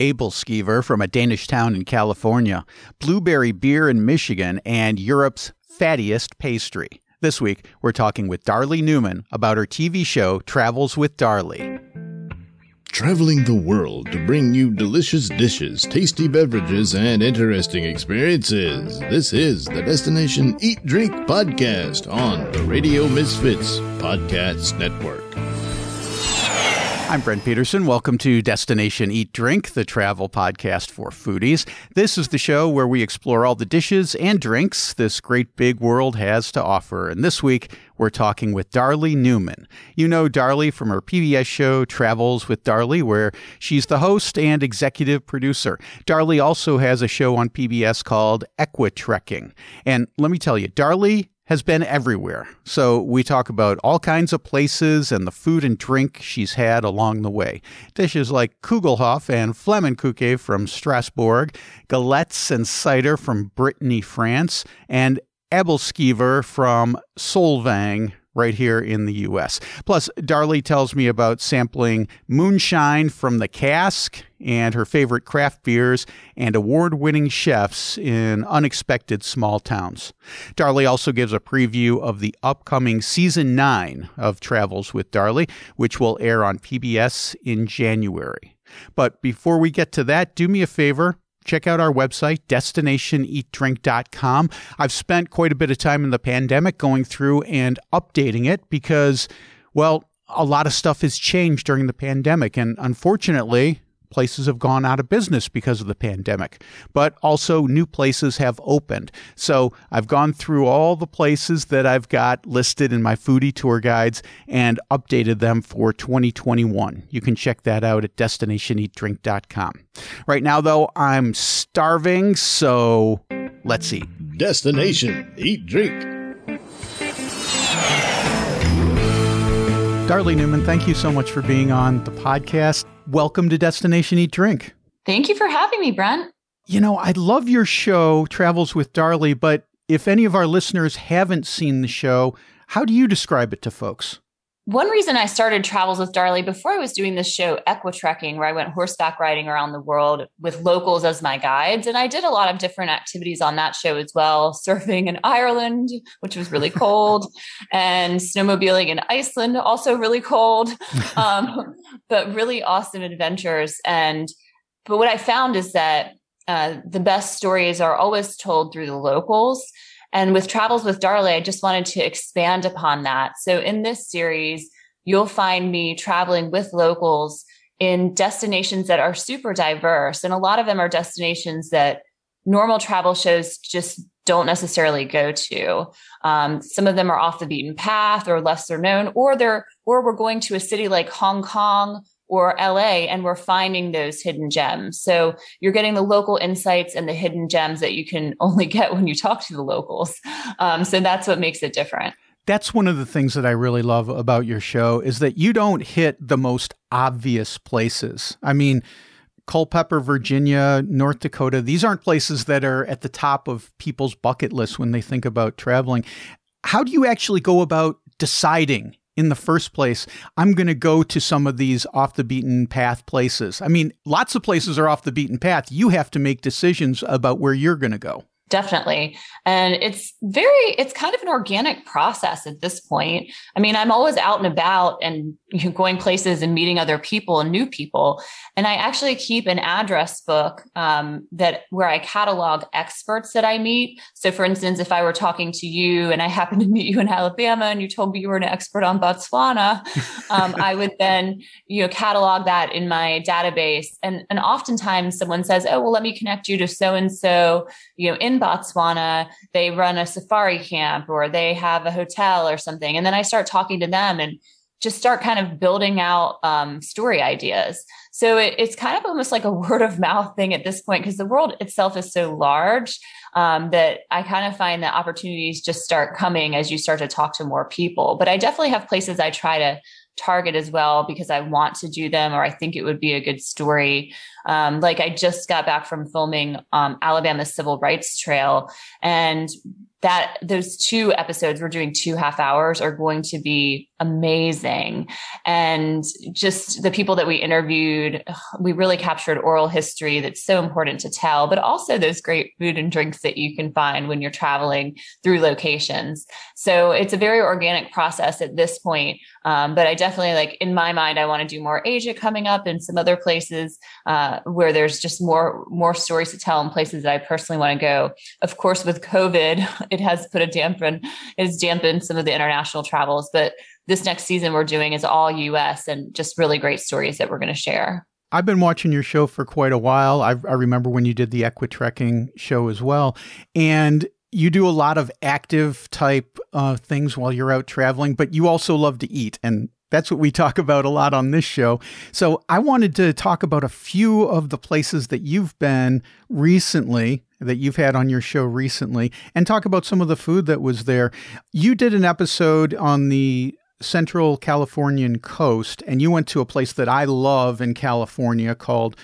Æbelskiver from a Danish town in California, blueberry beer in Michigan, and Europe's fattiest pastry. This week, we're talking with Darley Newman about her TV show Travels with Darley. Traveling the world to bring you delicious dishes, tasty beverages, and interesting experiences. This is the Destination Eat Drink Podcast on the Radio Misfits Podcast Network. I'm Brent Peterson. Welcome to Destination Eat Drink, the travel podcast for foodies. This is the show where we explore all the dishes and drinks this great big world has to offer. And this week, we're talking with Darley Newman. You know Darley from her PBS show Travels with Darley, where she's the host and executive producer. Darley also has a show on PBS called Equitrekking. And let me tell you, Darley has been everywhere. So we talk about all kinds of places and the food and drink she's had along the way. Dishes like Kugelhof and Flammkuchen from Strasbourg, galettes and cider from Brittany, France, and Æbelskiver from Solvang right here in the U.S. Plus, Darley tells me about sampling moonshine from the cask and her favorite craft beers and award winning chefs in unexpected small towns. Darley also gives a preview of the upcoming season 9 of Travels with Darley, which will air on PBS in January. But before we get to that, do me a favor check out our website, destinationeatdrink.com. I've spent quite a bit of time in the pandemic going through and updating it because, well, a lot of stuff has changed during the pandemic. And unfortunately, places have gone out of business because of the pandemic, but also new places have opened. So I've gone through all the places that I've got listed in my foodie tour guides and updated them for 2021. You can check that out at destinationeatdrink.com. Right now, though, I'm starving, so let's eat. Destination Eat Drink. Darley Newman, thank you so much for being on the podcast. Welcome to Destination Eat Drink. Thank you for having me, Brent. You know, I love your show, Travels with Darley, but if any of our listeners haven't seen the show, how do you describe it to folks? One reason I started Travels with Darley before I was doing this show, Equitrekking, where I went horseback riding around the world with locals as my guides. And I did a lot of different activities on that show as well surfing in Ireland, which was really cold, and snowmobiling in Iceland, also really cold, um, but really awesome adventures. And but what I found is that uh, the best stories are always told through the locals. And with Travels with Darley, I just wanted to expand upon that. So in this series, you'll find me traveling with locals in destinations that are super diverse. And a lot of them are destinations that normal travel shows just don't necessarily go to. Um, some of them are off the beaten path or lesser known, or they're, or we're going to a city like Hong Kong or LA and we're finding those hidden gems. So you're getting the local insights and the hidden gems that you can only get when you talk to the locals. Um, so that's what makes it different. That's one of the things that I really love about your show is that you don't hit the most obvious places. I mean, Culpeper, Virginia, North Dakota, these aren't places that are at the top of people's bucket list when they think about traveling. How do you actually go about deciding in the first place, I'm going to go to some of these off the beaten path places. I mean, lots of places are off the beaten path. You have to make decisions about where you're going to go. Definitely. And it's very, it's kind of an organic process at this point. I mean, I'm always out and about and going places and meeting other people and new people. And I actually keep an address book um, that where I catalog experts that I meet. So for instance, if I were talking to you and I happened to meet you in Alabama and you told me you were an expert on Botswana, um, I would then, you know, catalog that in my database. And, and oftentimes someone says, Oh, well, let me connect you to so and so, you know, in Botswana, they run a safari camp or they have a hotel or something. And then I start talking to them and just start kind of building out um, story ideas. So it, it's kind of almost like a word of mouth thing at this point because the world itself is so large um, that I kind of find that opportunities just start coming as you start to talk to more people. But I definitely have places I try to target as well because I want to do them or I think it would be a good story. Um, like I just got back from filming um, Alabama Civil Rights Trail. And that those two episodes we're doing two half hours are going to be amazing. And just the people that we interviewed we really captured oral history that's so important to tell but also those great food and drinks that you can find when you're traveling through locations. So it's a very organic process at this point um, but i definitely like in my mind i want to do more asia coming up and some other places uh, where there's just more more stories to tell and places that i personally want to go of course with covid it has put a dampen has dampened some of the international travels but this next season we're doing is all US and just really great stories that we're going to share. I've been watching your show for quite a while. I, I remember when you did the Equitrekking show as well. And you do a lot of active type uh, things while you're out traveling, but you also love to eat. And that's what we talk about a lot on this show. So I wanted to talk about a few of the places that you've been recently that you've had on your show recently and talk about some of the food that was there. You did an episode on the Central Californian coast, and you went to a place that I love in California called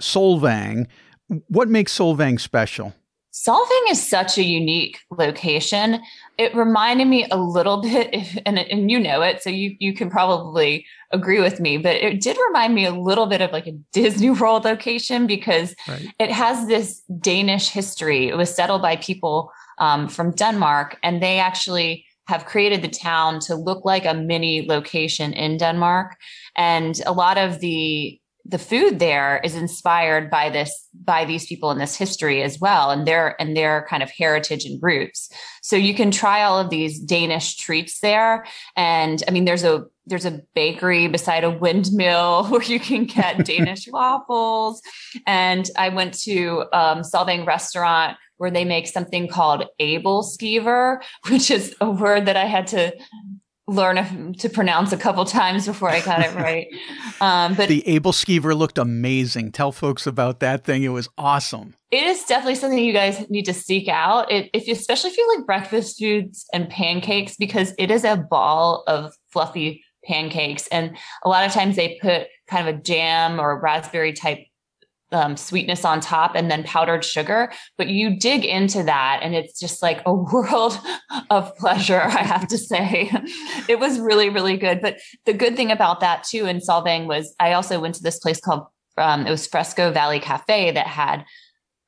Solvang. What makes Solvang special? Solvang is such a unique location. It reminded me a little bit, and, and you know it, so you, you can probably agree with me, but it did remind me a little bit of like a Disney World location because right. it has this Danish history. It was settled by people um, from Denmark, and they actually have created the town to look like a mini location in Denmark. And a lot of the the food there is inspired by this by these people in this history as well and their and their kind of heritage and roots. So you can try all of these danish treats there. And i mean there's a there's a bakery beside a windmill where you can get danish waffles. And i went to um, solvang restaurant where they make something called æbleskiver, which is a word that I had to learn to pronounce a couple times before I got it right. Um, but the æbleskiver looked amazing. Tell folks about that thing. It was awesome. It is definitely something you guys need to seek out. It, if you, especially if you like breakfast foods and pancakes, because it is a ball of fluffy pancakes. And a lot of times they put kind of a jam or a raspberry type um, sweetness on top and then powdered sugar. But you dig into that and it's just like a world of pleasure, I have to say. it was really, really good. But the good thing about that too in Solvang was I also went to this place called, um, it was Fresco Valley Cafe that had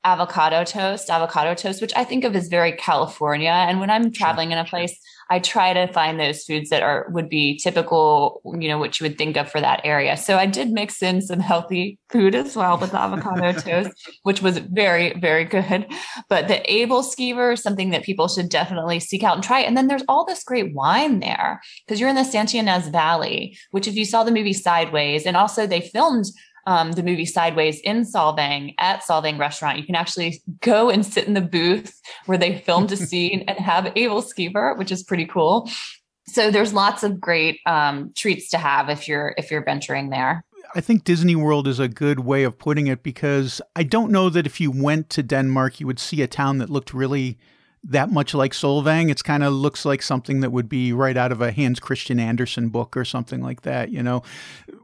avocado toast, avocado toast, which I think of as very California. And when I'm traveling in a place, I try to find those foods that are would be typical, you know, what you would think of for that area. So I did mix in some healthy food as well with avocado toast, which was very, very good. But the æbleskiver is something that people should definitely seek out and try. And then there's all this great wine there because you're in the Santa Ynez Valley, which if you saw the movie Sideways, and also they filmed um, the movie Sideways in Solvang at Solvang Restaurant. You can actually go and sit in the booth where they filmed a scene and have æbleskiver, which is pretty cool. So there's lots of great um, treats to have if you're if you're venturing there. I think Disney World is a good way of putting it because I don't know that if you went to Denmark, you would see a town that looked really that much like Solvang. It's kind of looks like something that would be right out of a Hans Christian Andersen book or something like that. You know,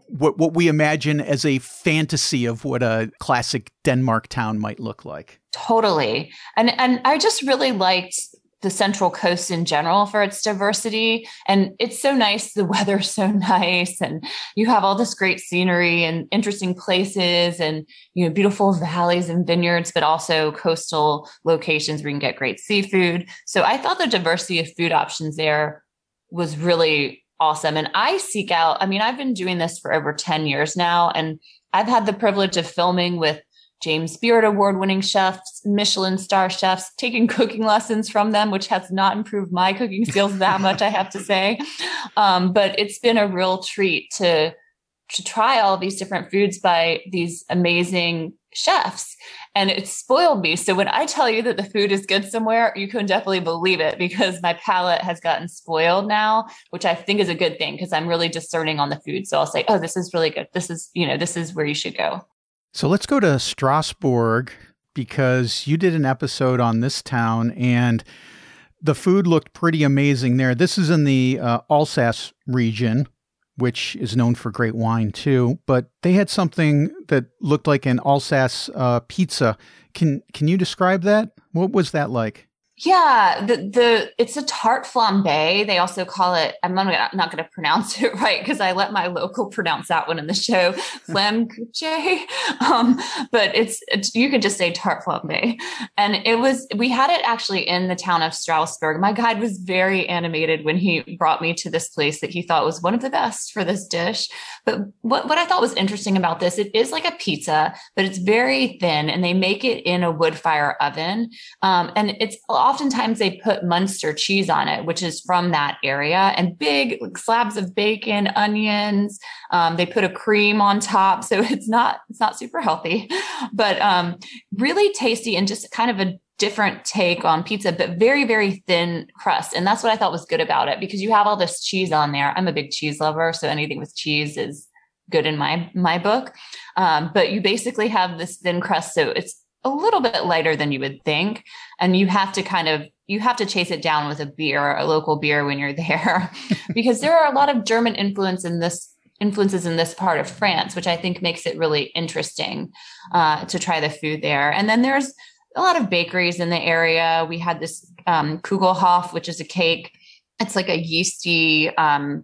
what what we imagine as a fantasy of what a classic Denmark town might look like. Totally, and and I just really liked the central coast in general for its diversity. And it's so nice the weather's so nice and you have all this great scenery and interesting places and you know beautiful valleys and vineyards but also coastal locations where you can get great seafood. So i thought the diversity of food options there was really awesome. And i seek out i mean i've been doing this for over 10 years now and i've had the privilege of filming with James Beard award winning chefs, Michelin star chefs, taking cooking lessons from them, which has not improved my cooking skills that much, I have to say. Um, but it's been a real treat to, to try all these different foods by these amazing chefs. And it spoiled me. So when I tell you that the food is good somewhere, you can definitely believe it because my palate has gotten spoiled now, which I think is a good thing because I'm really discerning on the food. So I'll say, oh, this is really good. This is, you know, this is where you should go. So let's go to Strasbourg because you did an episode on this town and the food looked pretty amazing there. This is in the uh, Alsace region, which is known for great wine too. But they had something that looked like an Alsace uh, pizza. Can can you describe that? What was that like? Yeah, the the it's a tart flambe. They also call it. I'm not, not going to pronounce it right because I let my local pronounce that one in the show, flammekueche. Um, but it's, it's you could just say tart flambe, and it was. We had it actually in the town of Strasbourg. My guide was very animated when he brought me to this place that he thought was one of the best for this dish. But what what I thought was interesting about this, it is like a pizza, but it's very thin, and they make it in a wood fire oven, um, and it's oftentimes they put Munster cheese on it, which is from that area, and big slabs of bacon, onions. Um, they put a cream on top, so it's not it's not super healthy, but um, really tasty and just kind of a different take on pizza, but very, very thin crust. And that's what I thought was good about it because you have all this cheese on there. I'm a big cheese lover, so anything with cheese is good in my my book. Um, but you basically have this thin crust, so it's a little bit lighter than you would think. And you have to kind of, you have to chase it down with a beer, a local beer when you're there, because there are a lot of German influence in this influences in this part of France, which I think makes it really interesting uh, to try the food there. And then there's a lot of bakeries in the area. We had this um, Kugelhof, which is a cake. It's like a yeasty, um,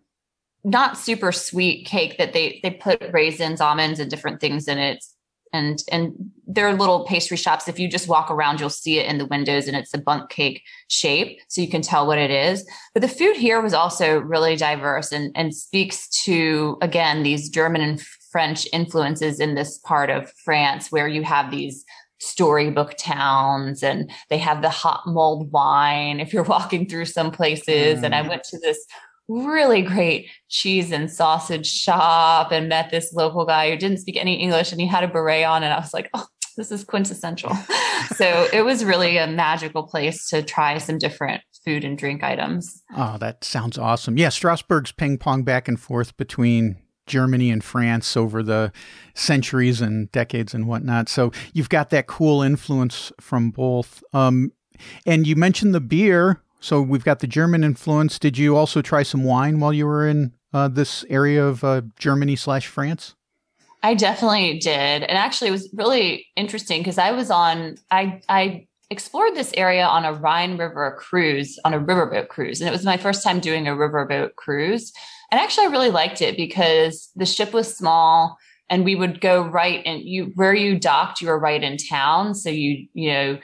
not super sweet cake that they they put raisins, almonds, and different things in it. It's and and there are little pastry shops if you just walk around you'll see it in the windows and it's a bundt cake shape so you can tell what it is but the food here was also really diverse and and speaks to again these german and french influences in this part of france where you have these storybook towns and they have the hot mulled wine if you're walking through some places mm. and i mm. went to this really great cheese and sausage shop and met this local guy who didn't speak any English and he had a beret on. And I was like, oh, this is quintessential. so it was really a magical place to try some different food and drink items. Oh, that sounds awesome. Yeah, Strasbourg's ping pong back and forth between Germany and France over the centuries and decades and whatnot. So you've got that cool influence from both. Um, and you mentioned the beer. So we've got the German influence. Did you also try some wine while you were in uh, this area of uh, Germany slash France? I definitely did, and actually, it was really interesting because I was on I I explored this area on a Rhine River cruise on a riverboat cruise, and it was my first time doing a riverboat cruise. And actually, I really liked it because the ship was small and we would go right and you where you docked you were right in town so you you know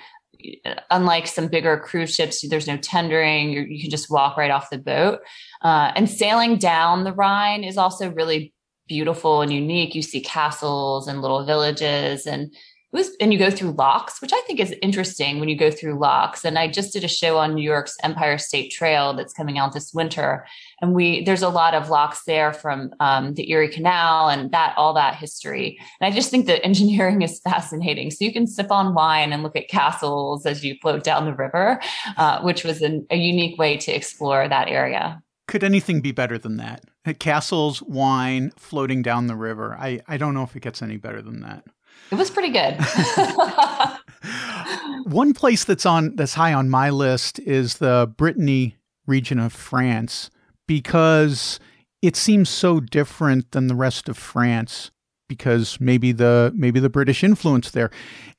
unlike some bigger cruise ships, there's no tendering. You're, you can just walk right off the boat. Uh, and sailing down the Rhine is also really beautiful and unique. You see castles and little villages and was, and you go through locks, which I think is interesting when you go through locks. And I just did a show on New York's Empire State Trail that's coming out this winter, and we there's a lot of locks there from um, the Erie Canal and that all that history. And I just think the engineering is fascinating. So you can sip on wine and look at castles as you float down the river, uh, which was an, a unique way to explore that area. Could anything be better than that? Castles, wine, floating down the river. I, I don't know if it gets any better than that. It was pretty good. One place that's on that's high on my list is the Brittany region of France because it seems so different than the rest of France because maybe the maybe the British influence there.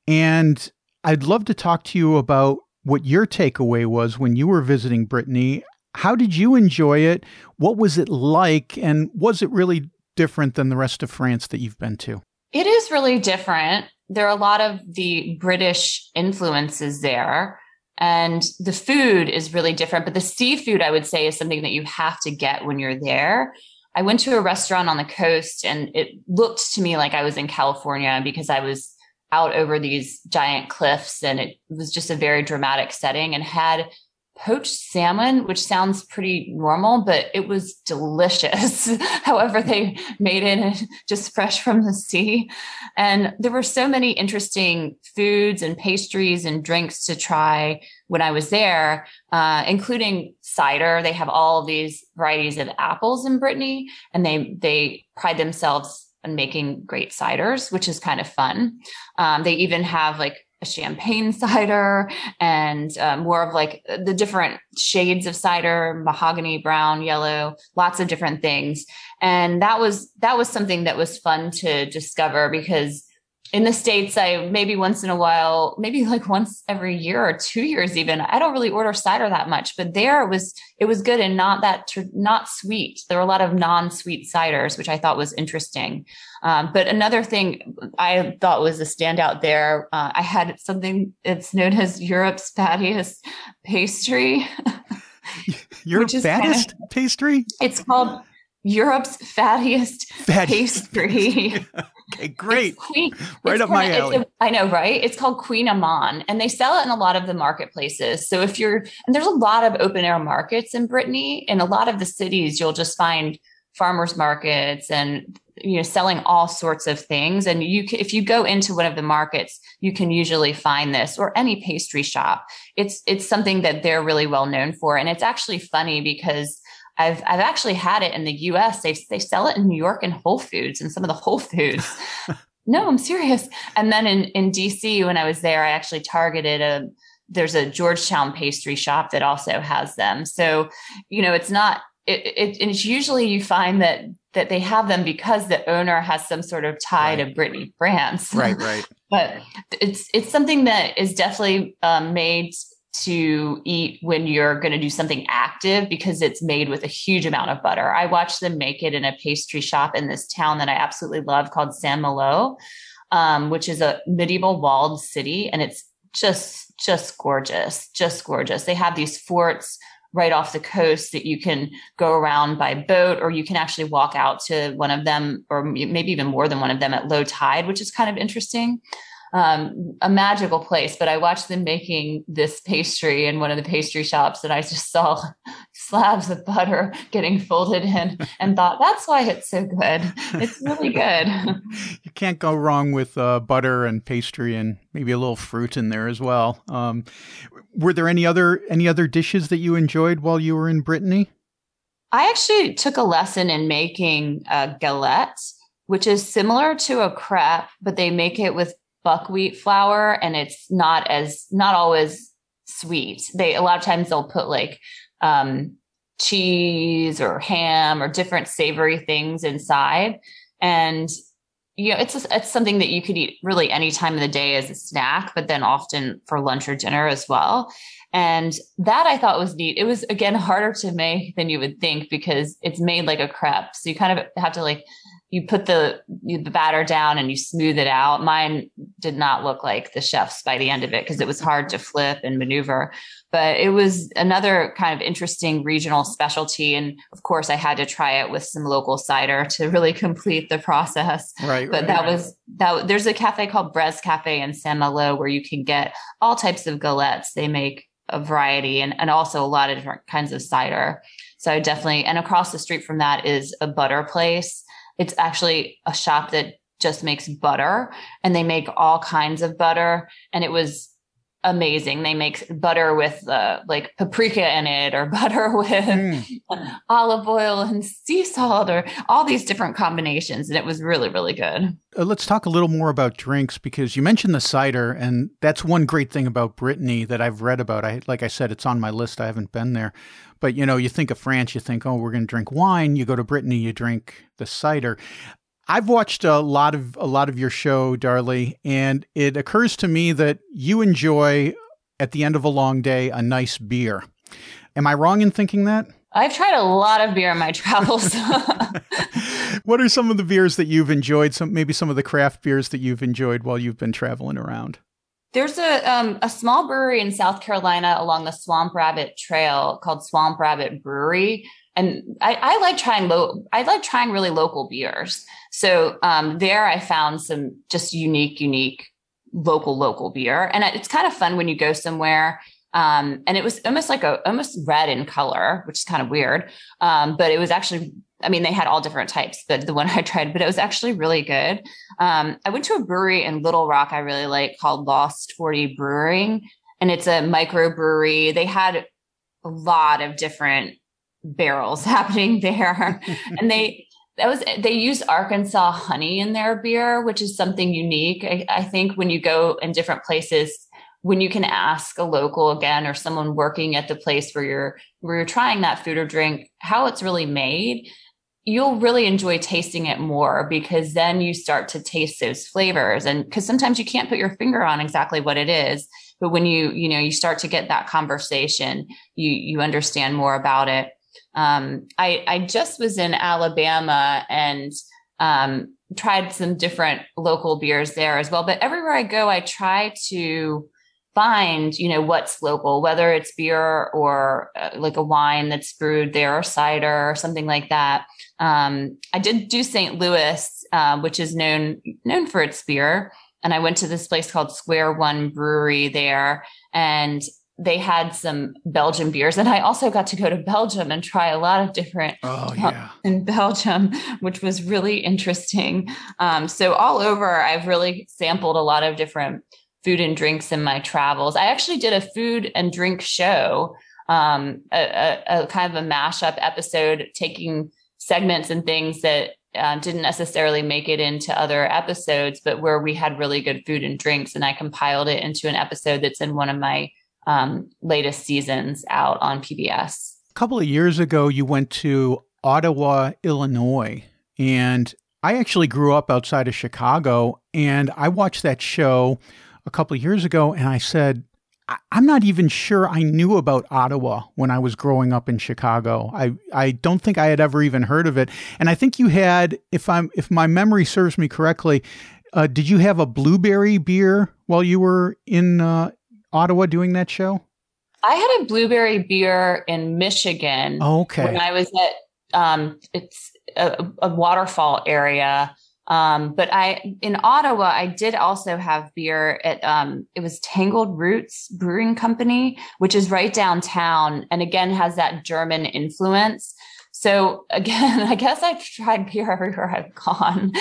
And I'd love to talk to you about what your takeaway was when you were visiting Brittany. How did you enjoy it? What was it like? And was it really different than the rest of France that you've been to? It is really different. There are a lot of the British influences there. And the food is really different, but the seafood, I would say, is something that you have to get when you're there. I went to a restaurant on the coast and it looked to me like I was in California because I was out over these giant cliffs and it was just a very dramatic setting and had poached salmon, which sounds pretty normal, but it was delicious. However, they made it just fresh from the sea. And there were so many interesting foods and pastries and drinks to try when I was there, uh, including cider. They have all these varieties of apples in Brittany, and they they pride themselves on making great ciders, which is kind of fun. Um, they even have like a champagne cider and uh, more of like the different shades of cider mahogany brown yellow lots of different things. And that was that was something that was fun to discover because in the states i maybe once in a while maybe like once every year or two years even i don't really order cider that much but there it was it was good and not that not sweet. There were a lot of non-sweet ciders which i thought was interesting. Um, but another thing i thought was a standout there uh, i had something it's known as europe's fattiest pastry. Europe's fattest kind of, pastry? It's called Europe's fattiest pastry. okay, great. Queen, right up my alley. A, I know, right? It's called Kouign-amann, and they sell it in a lot of the marketplaces. So if you're, and there's a lot of open air markets in Brittany, in a lot of the cities, you'll just find farmers markets and you know selling all sorts of things and you can, if you go into one of the markets you can usually find this or any pastry shop it's it's something that they're really well known for and it's actually funny because I've I've actually had it in the U.S. They they sell it in New York and Whole Foods and some of the Whole Foods. no, I'm serious. And then in in D.C. when I was there, I actually targeted a there's a Georgetown pastry shop that also has them. So you know, it's not it, it it's usually you find that that they have them because the owner has some sort of tie right. to Brittany, France. Right, right. but it's it's something that is definitely um, made to eat when you're going to do something active because it's made with a huge amount of butter. I watched them make it in a pastry shop in this town that I absolutely love called Saint Malo, um, which is a medieval walled city, and it's just just gorgeous, just gorgeous. They have these forts right off the coast that you can go around by boat, or you can actually walk out to one of them, or maybe even more than one of them at low tide, which is kind of interesting um, a magical place. But I watched them making this pastry in one of the pastry shops, and I just saw slabs of butter getting folded in, and thought that's why it's so good. It's really good. you can't go wrong with uh, butter and pastry, and maybe a little fruit in there as well. Um, were there any other any other dishes that you enjoyed while you were in Brittany? I actually took a lesson in making a galette, which is similar to a crepe, but they make it with buckwheat flour and it's not as not always sweet. They a lot of times they'll put like um, cheese or ham or different savory things inside. And you know it's it's something that you could eat really any time of the day as a snack but then often for lunch or dinner as well. And that i thought was neat. It was again harder to make than you would think because it's made like a crepe. So you kind of have to like you put the the batter down and you smooth it out. Mine did not look like the chef's by the end of it because it was hard to flip and maneuver. But it was another kind of interesting regional specialty, and of course, I had to try it with some local cider to really complete the process. Right. But right, that right. was that. There's a cafe called Breizh Cafe in Saint Malo where you can get all types of galettes. They make a variety and, and also a lot of different kinds of cider. So I definitely, and across the street from that is a butter place it's actually a shop that just makes butter and they make all kinds of butter. And it was amazing. They make butter with uh, like paprika in it or butter with mm. olive oil and sea salt or all these different combinations. And it was really, really good. Uh, let's talk a little more about drinks because you mentioned the cider and that's one great thing about Brittany that I've read about. I, like I said, it's on my list. I haven't been there, but you know, you think of France, you think, oh, we're going to drink wine. You go to Brittany, you drink the cider. I've watched a lot of a lot of your show, Darley, and it occurs to me that you enjoy at the end of a long day a nice beer. Am I wrong in thinking that? I've tried a lot of beer in my travels. what are some of the beers that you've enjoyed? Some maybe some of the craft beers that you've enjoyed while you've been traveling around. There's a um, a small brewery in South Carolina along the Swamp Rabbit Trail called Swamp Rabbit Brewery, and I, I like trying low. I like trying really local beers. So um, there, I found some just unique, unique local local beer, and it's kind of fun when you go somewhere. Um, and it was almost like a almost red in color, which is kind of weird. Um, but it was actually I mean, they had all different types, but the one I tried, but it was actually really good. Um, I went to a brewery in Little Rock I really like called Lost 40 Brewing, and it's a microbrewery. They had a lot of different barrels happening there. and they, that was, they use Arkansas honey in their beer, which is something unique. I, I think when you go in different places, when you can ask a local again or someone working at the place where you're where you're trying that food or drink how it's really made you'll really enjoy tasting it more because then you start to taste those flavors and because sometimes you can't put your finger on exactly what it is but when you you know you start to get that conversation you you understand more about it um, I, I just was in alabama and um, tried some different local beers there as well. But everywhere i go i try to find you know what's local whether it's beer or uh, like a wine that's brewed there or cider or something like that. Um, i did do st louis uh, which is known known for its beer. And i went to this place called square one brewery there. And they had some belgian beers and i also got to go to belgium and try a lot of different oh yeah in belgium which was really interesting um, so all over i've really sampled a lot of different food and drinks in my travels. I actually did a food and drink show, um, a, a, a, kind of a mashup episode, taking segments and things that uh, didn't necessarily make it into other episodes, but where we had really good food and drinks. And I compiled it into an episode that's in one of my um, latest seasons out on PBS. A couple of years ago, you went to Ottawa, Illinois, and I actually grew up outside of Chicago, and I watched that show a couple of years ago, and I said, I'm not even sure I knew about Ottawa when I was growing up in Chicago. I, I don't think I had ever even heard of it. And I think you had, if I'm if my memory serves me correctly, uh, did you have a blueberry beer while you were in uh, Ottawa doing that show? I had a blueberry beer in Michigan. Okay. When I was at um, it's a, a waterfall area um, but I in Ottawa, I did also have beer at um, it was Tangled Roots Brewing Company, which is right downtown, and again has that German influence. So again, I guess I've tried beer everywhere I've gone.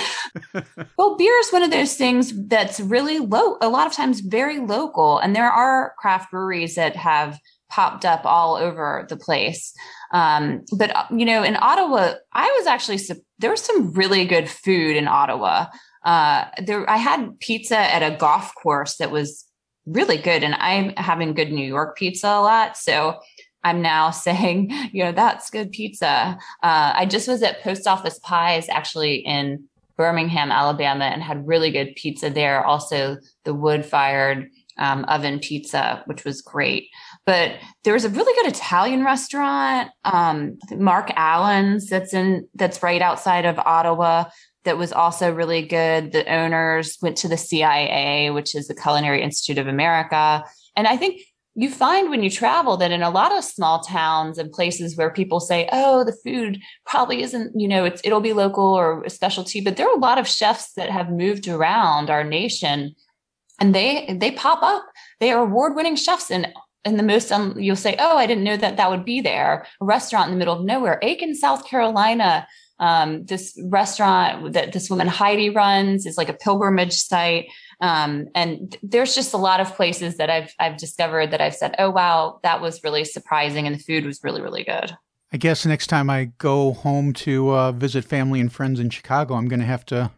well, beer is one of those things that's really low, a lot of times very local, and there are craft breweries that have popped up all over the place. Um, but uh, you know, in Ottawa, I was actually there was some really good food in Ottawa. Uh, there, I had pizza at a golf course that was really good, and I'm having good New York pizza a lot, so. I'm now saying, you know, that's good pizza. Uh, I just was at Post Office Pies actually in Birmingham, Alabama, and had really good pizza there. Also, the wood fired um, oven pizza, which was great. But there was a really good Italian restaurant, um, Mark Allen's that's in that's right outside of Ottawa. That was also really good. The owners went to the CIA, which is the Culinary Institute of America, and I think you find when you travel that in a lot of small towns and places where people say, "Oh, the food probably isn't, you know, it's it'll be local or a specialty," but there are a lot of chefs that have moved around our nation, and they they pop up. They are award-winning chefs in and the most um, you'll say, "Oh, I didn't know that that would be there." A restaurant in the middle of nowhere, Aiken, South Carolina. Um, this restaurant that this woman Heidi runs is like a pilgrimage site, um, and there's just a lot of places that I've I've discovered that I've said, "Oh, wow, that was really surprising," and the food was really really good. I guess next time I go home to uh, visit family and friends in Chicago, I'm going to have to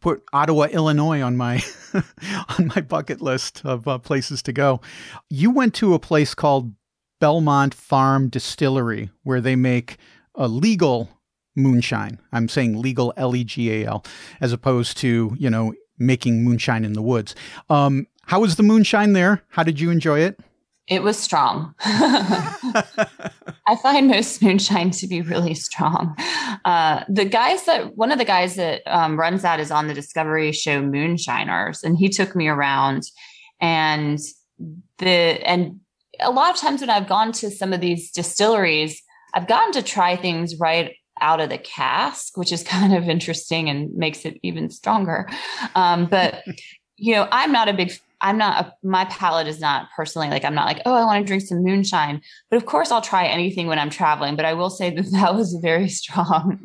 put Ottawa, Illinois on my on my bucket list of uh, places to go. You went to a place called Belmont Farm Distillery where they make a legal moonshine. I'm saying legal L E G A L as opposed to, you know, making moonshine in the woods. Um, how was the moonshine there? How did you enjoy it? It was strong. I find most moonshine to be really strong. Uh, the guys that one of the guys that um, runs that is on the Discovery show Moonshiners, and he took me around, and the and a lot of times when I've gone to some of these distilleries, I've gotten to try things right out of the cask, which is kind of interesting and makes it even stronger. Um, but you know, I'm not a big I'm not, a, my palate is not personally like, I'm not like, oh, I want to drink some moonshine. But of course, I'll try anything when I'm traveling. But I will say that that was very strong.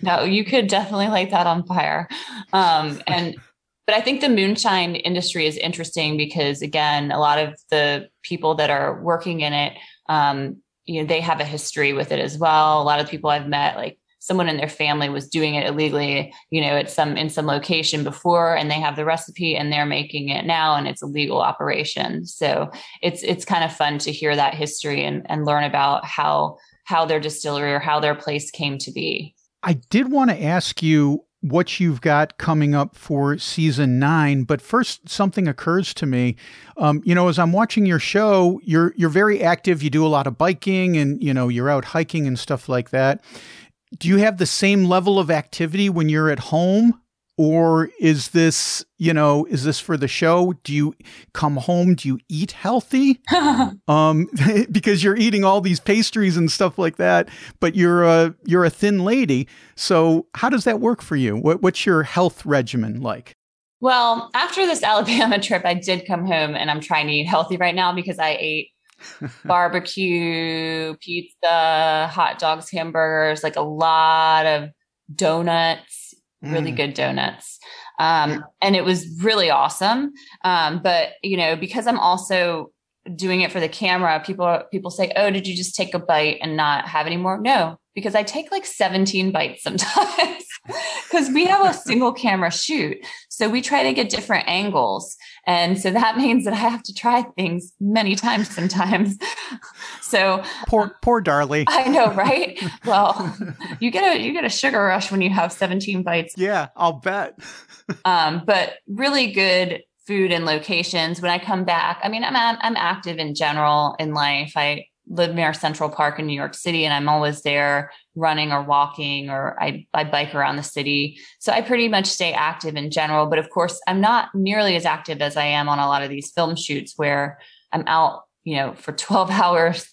no, you could definitely light that on fire. Um, and, but I think the moonshine industry is interesting because, again, a lot of the people that are working in it, um, you know, they have a history with it as well. A lot of people I've met, like someone in their family was doing it illegally, you know, at some in some location before and they have the recipe and they're making it now and it's a legal operation. So it's it's kind of fun to hear that history and, and learn about how how their distillery or how their place came to be. I did want to ask you what you've got coming up for season nine. But first, something occurs to me. Um, you know, as I'm watching your show, you're you're very active. You do a lot of biking, and you know, you're out hiking and stuff like that. Do you have the same level of activity when you're at home? Or is this you know is this for the show? Do you come home? Do you eat healthy? Um because you're eating all these pastries and stuff like that but you're a you're a thin lady. So how does that work for you? What, what's your health regimen like? Well after this alabama trip i did come home and i'm trying to eat healthy right now because i ate barbecue pizza hot dogs hamburgers like a lot of donuts really mm. good donuts. Um, and it was really awesome. Um, but you know, because I'm also doing it for the camera, people people say, "Oh, did you just take a bite and not have any more?" No, because I take like 17 bites sometimes because we have a single camera shoot. So we try to get different angles. And so that means that I have to try things many times sometimes. so poor, poor Darley. I know, right? Well, you get a, you get a sugar rush when you have 17 bites. Yeah, I'll bet. um, but really good food and locations. When I come back, I mean, I'm, I'm active in general in life. I, live near Central Park in New York City and I'm always there running or walking or I, I bike around the city. So I pretty much stay active in general. But of course, I'm not nearly as active as I am on a lot of these film shoots where I'm out, you know, for 12 hours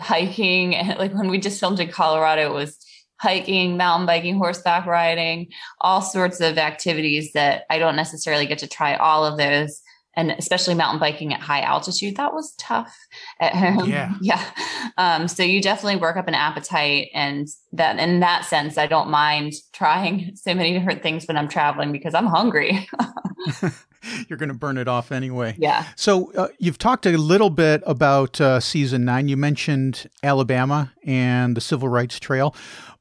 hiking. And like when we just filmed in Colorado, it was hiking, mountain biking, horseback riding, all sorts of activities that I don't necessarily get to try all of those and especially mountain biking at high altitude that was tough at home. Yeah. Yeah um, so you definitely work up an appetite and that in that sense i don't mind trying so many different things when i'm traveling because i'm hungry. You're going to burn it off anyway. Yeah. So uh, you've talked a little bit about uh, season nine. You mentioned alabama and the civil rights trail.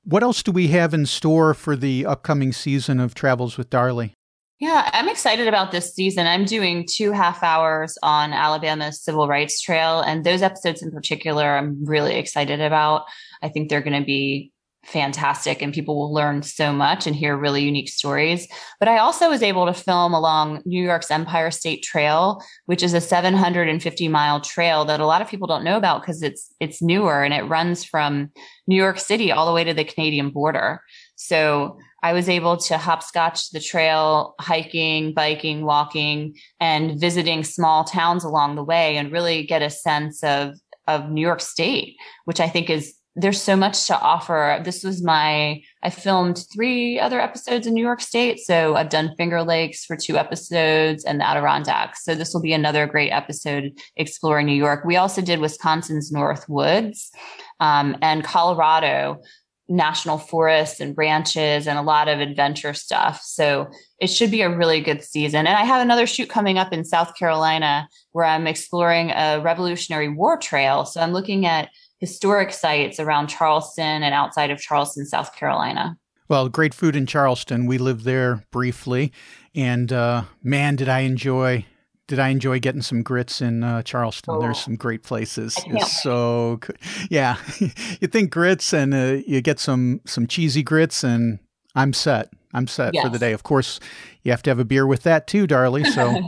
What else do we have in store for the upcoming season of travels with darley yeah, I'm excited about this season. I'm doing two half hours on Alabama's Civil Rights Trail, and those episodes in particular, I'm really excited about. I think they're going to be fantastic and people will learn so much and hear really unique stories. But I also was able to film along New York's Empire State Trail, which is a 750 mile trail that a lot of people don't know about because it's it's newer and it runs from New York City all the way to the Canadian border. So I was able to hopscotch the trail, hiking, biking, walking, and visiting small towns along the way and really get a sense of, of New York State, which I think is there's so much to offer. This was my, I filmed three other episodes in New York State. So I've done Finger Lakes for two episodes and the Adirondacks. So this will be another great episode exploring New York. We also did Wisconsin's North Woods um, and Colorado national forests and ranches and a lot of adventure stuff. So it should be a really good season. And I have another shoot coming up in South Carolina where I'm exploring a Revolutionary War trail. So I'm looking at historic sites around Charleston and outside of Charleston, South Carolina. Well, great food in Charleston. We lived there briefly. And uh, man, did I enjoy did I enjoy getting some grits in uh, Charleston? Oh, There's some great places. It's so good. Yeah, you think grits and uh, you get some some cheesy grits, and I'm set. I'm set yes. for the day. Of course, you have to have a beer with that too, Darley. So,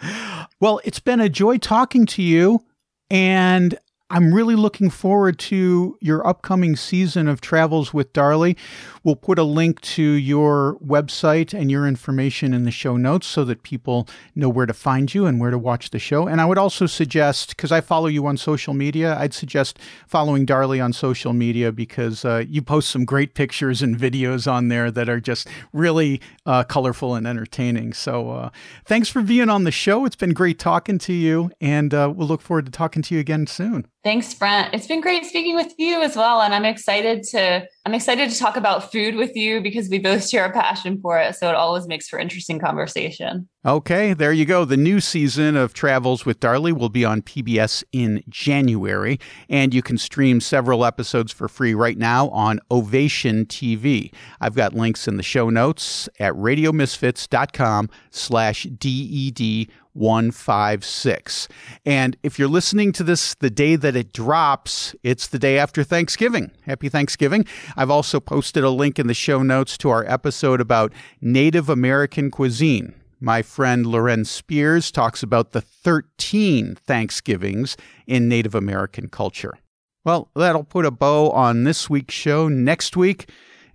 well, it's been a joy talking to you, and I'm really looking forward to your upcoming season of Travels with Darley. We'll put a link to your website and your information in the show notes so that people know where to find you and where to watch the show. And I would also suggest, because I follow you on social media, I'd suggest following Darley on social media because uh, you post some great pictures and videos on there that are just really uh, colorful and entertaining. So uh, thanks for being on the show. It's been great talking to you, and uh, we'll look forward to talking to you again soon. Thanks, Brent. It's been great speaking with you as well. And I'm excited to I'm excited to talk about food with you because we both share a passion for it. So it always makes for interesting conversation. Okay, there you go. The new season of Travels with Darley will be on PBS in January, and you can stream several episodes for free right now on Ovation TV. I've got links in the show notes at radiomisfits.com slash DED 156. And if you're listening to this the day that it drops, it's the day after Thanksgiving. Happy Thanksgiving. I've also posted a link in the show notes to our episode about Native American cuisine. My friend Loren Spears talks about the 13 Thanksgivings in Native American culture. Well, that'll put a bow on this week's show. Next week,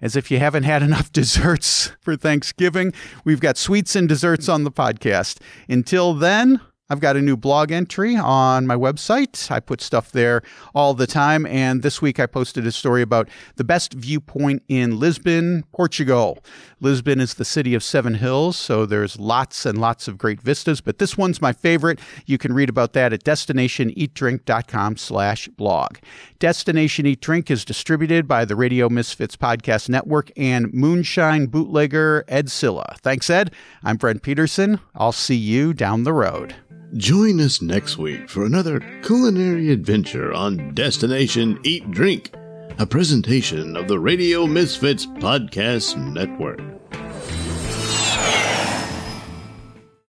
as if you haven't had enough desserts for Thanksgiving, we've got sweets and desserts on the podcast. Until then, I've got a new blog entry on my website. I put stuff there all the time. And this week I posted a story about the best viewpoint in Lisbon, Portugal. Lisbon is the city of seven hills, so there's lots and lots of great vistas. But this one's my favorite. You can read about that at destinationeatdrink.com slash blog. Destination Eat Drink is distributed by the Radio Misfits Podcast Network and moonshine bootlegger Ed Silla. Thanks, Ed. I'm Brent Peterson. I'll see you down the road. Join us next week for another culinary adventure on Destination Eat Drink, a presentation of the Radio Misfits Podcast Network.